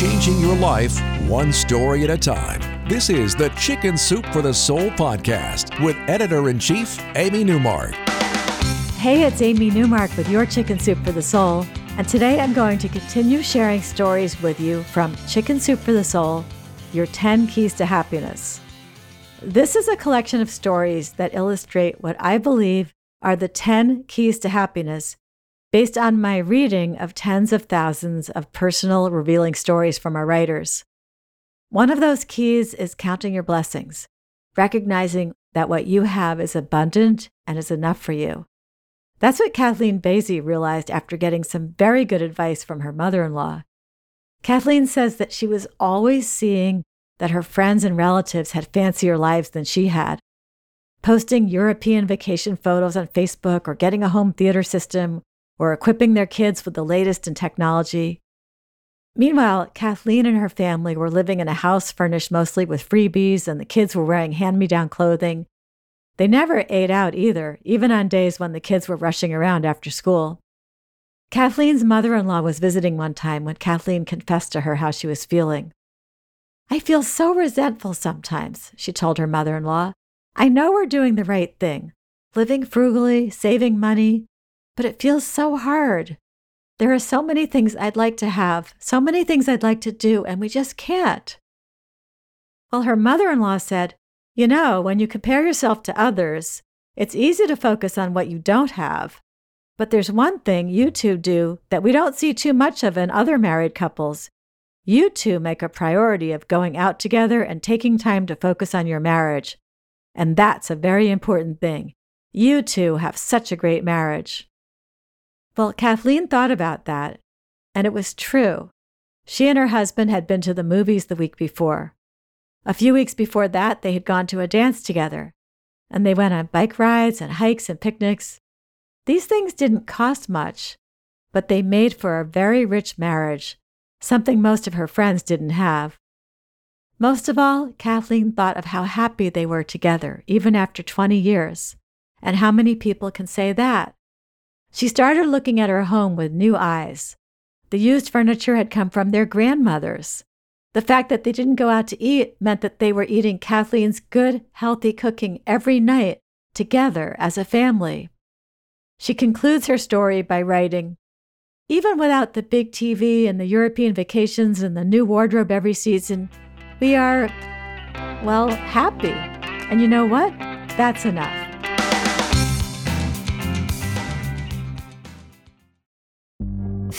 Changing your life one story at a time. This is the Chicken Soup for the Soul podcast with editor in chief, Amy Newmark. Hey, it's Amy Newmark with your Chicken Soup for the Soul. And today I'm going to continue sharing stories with you from Chicken Soup for the Soul Your 10 Keys to Happiness. This is a collection of stories that illustrate what I believe are the 10 keys to happiness based on my reading of tens of thousands of personal, revealing stories from our writers. One of those keys is counting your blessings, recognizing that what you have is abundant and is enough for you. That's what Kathleen Basie realized after getting some very good advice from her mother in law. Kathleen says that she was always seeing that her friends and relatives had fancier lives than she had. Posting European vacation photos on Facebook or getting a home theater system or equipping their kids with the latest in technology. Meanwhile, Kathleen and her family were living in a house furnished mostly with freebies, and the kids were wearing hand me down clothing. They never ate out either, even on days when the kids were rushing around after school. Kathleen's mother in law was visiting one time when Kathleen confessed to her how she was feeling. I feel so resentful sometimes, she told her mother in law. I know we're doing the right thing, living frugally, saving money, but it feels so hard. There are so many things I'd like to have, so many things I'd like to do, and we just can't. Well, her mother in law said, You know, when you compare yourself to others, it's easy to focus on what you don't have. But there's one thing you two do that we don't see too much of in other married couples. You two make a priority of going out together and taking time to focus on your marriage. And that's a very important thing. You two have such a great marriage. Well, Kathleen thought about that, and it was true. She and her husband had been to the movies the week before. A few weeks before that, they had gone to a dance together, and they went on bike rides and hikes and picnics. These things didn't cost much, but they made for a very rich marriage, something most of her friends didn't have. Most of all, Kathleen thought of how happy they were together, even after 20 years. And how many people can say that? She started looking at her home with new eyes. The used furniture had come from their grandmothers. The fact that they didn't go out to eat meant that they were eating Kathleen's good, healthy cooking every night together as a family. She concludes her story by writing Even without the big TV and the European vacations and the new wardrobe every season, we are, well, happy. And you know what? That's enough.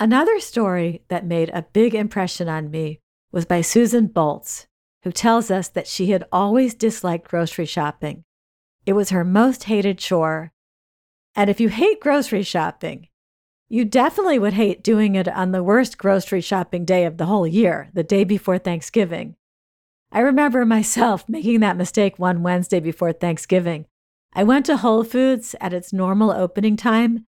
Another story that made a big impression on me was by Susan Boltz, who tells us that she had always disliked grocery shopping. It was her most hated chore. And if you hate grocery shopping, you definitely would hate doing it on the worst grocery shopping day of the whole year, the day before Thanksgiving. I remember myself making that mistake one Wednesday before Thanksgiving. I went to Whole Foods at its normal opening time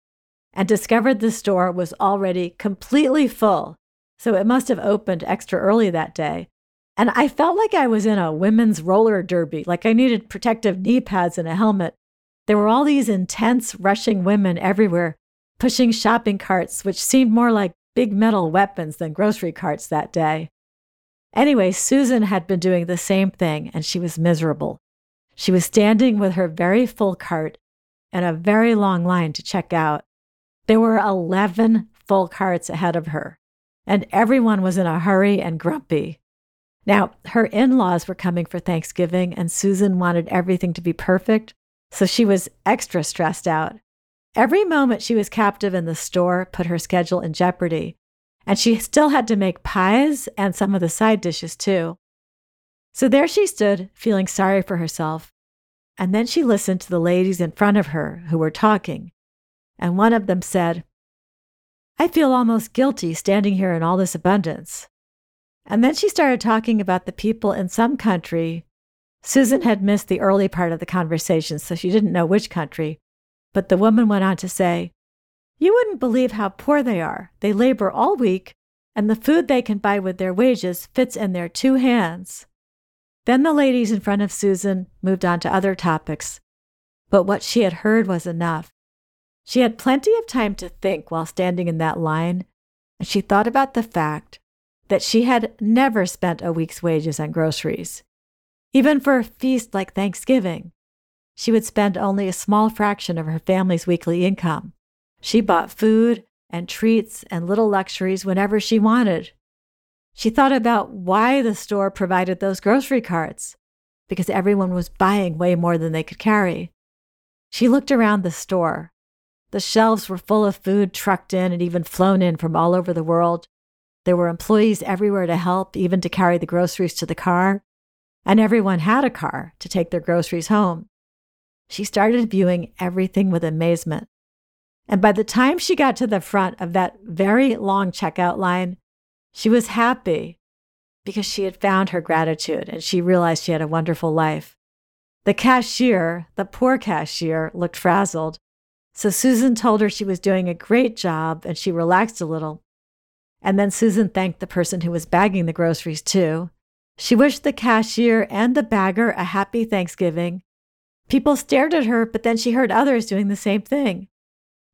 and discovered the store was already completely full, so it must have opened extra early that day. And I felt like I was in a women's roller derby, like I needed protective knee pads and a helmet. There were all these intense, rushing women everywhere, pushing shopping carts, which seemed more like big metal weapons than grocery carts that day. Anyway, Susan had been doing the same thing, and she was miserable. She was standing with her very full cart and a very long line to check out. There were 11 full carts ahead of her, and everyone was in a hurry and grumpy. Now, her in laws were coming for Thanksgiving, and Susan wanted everything to be perfect, so she was extra stressed out. Every moment she was captive in the store put her schedule in jeopardy, and she still had to make pies and some of the side dishes too. So there she stood, feeling sorry for herself. And then she listened to the ladies in front of her who were talking. And one of them said, I feel almost guilty standing here in all this abundance. And then she started talking about the people in some country. Susan had missed the early part of the conversation, so she didn't know which country. But the woman went on to say, You wouldn't believe how poor they are. They labor all week, and the food they can buy with their wages fits in their two hands. Then the ladies in front of Susan moved on to other topics. But what she had heard was enough. She had plenty of time to think while standing in that line, and she thought about the fact that she had never spent a week's wages on groceries. Even for a feast like Thanksgiving, she would spend only a small fraction of her family's weekly income. She bought food and treats and little luxuries whenever she wanted. She thought about why the store provided those grocery carts, because everyone was buying way more than they could carry. She looked around the store. The shelves were full of food trucked in and even flown in from all over the world. There were employees everywhere to help, even to carry the groceries to the car. And everyone had a car to take their groceries home. She started viewing everything with amazement. And by the time she got to the front of that very long checkout line, she was happy because she had found her gratitude and she realized she had a wonderful life. The cashier, the poor cashier, looked frazzled. So Susan told her she was doing a great job and she relaxed a little. And then Susan thanked the person who was bagging the groceries too. She wished the cashier and the bagger a happy Thanksgiving. People stared at her, but then she heard others doing the same thing.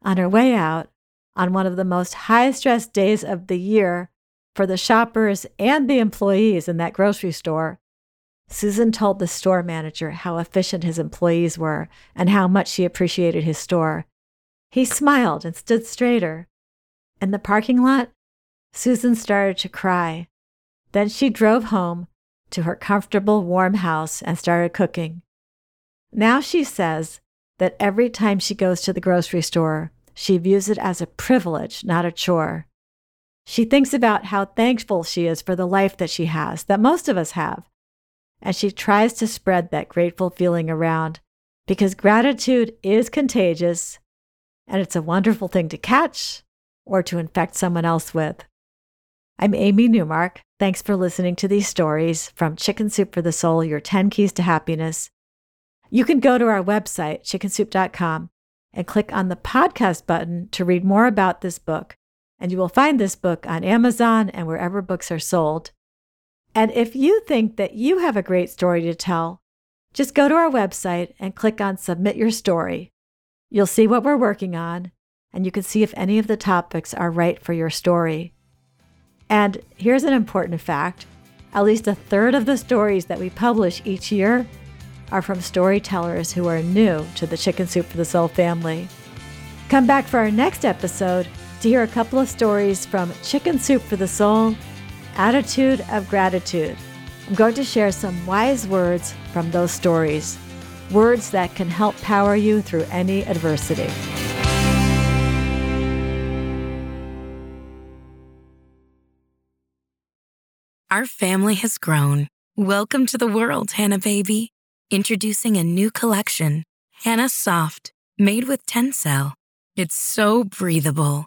On her way out, on one of the most high stress days of the year for the shoppers and the employees in that grocery store, Susan told the store manager how efficient his employees were and how much she appreciated his store. He smiled and stood straighter. In the parking lot, Susan started to cry. Then she drove home to her comfortable, warm house and started cooking. Now she says that every time she goes to the grocery store, she views it as a privilege, not a chore. She thinks about how thankful she is for the life that she has, that most of us have. And she tries to spread that grateful feeling around because gratitude is contagious and it's a wonderful thing to catch or to infect someone else with. I'm Amy Newmark. Thanks for listening to these stories from Chicken Soup for the Soul, your 10 keys to happiness. You can go to our website, chickensoup.com, and click on the podcast button to read more about this book. And you will find this book on Amazon and wherever books are sold. And if you think that you have a great story to tell, just go to our website and click on Submit Your Story. You'll see what we're working on, and you can see if any of the topics are right for your story. And here's an important fact at least a third of the stories that we publish each year are from storytellers who are new to the Chicken Soup for the Soul family. Come back for our next episode to hear a couple of stories from Chicken Soup for the Soul Attitude of Gratitude. I'm going to share some wise words from those stories, words that can help power you through any adversity. Our family has grown. Welcome to the world, Hanna Baby. Introducing a new collection, Hanna Soft, made with Tencel. It's so breathable,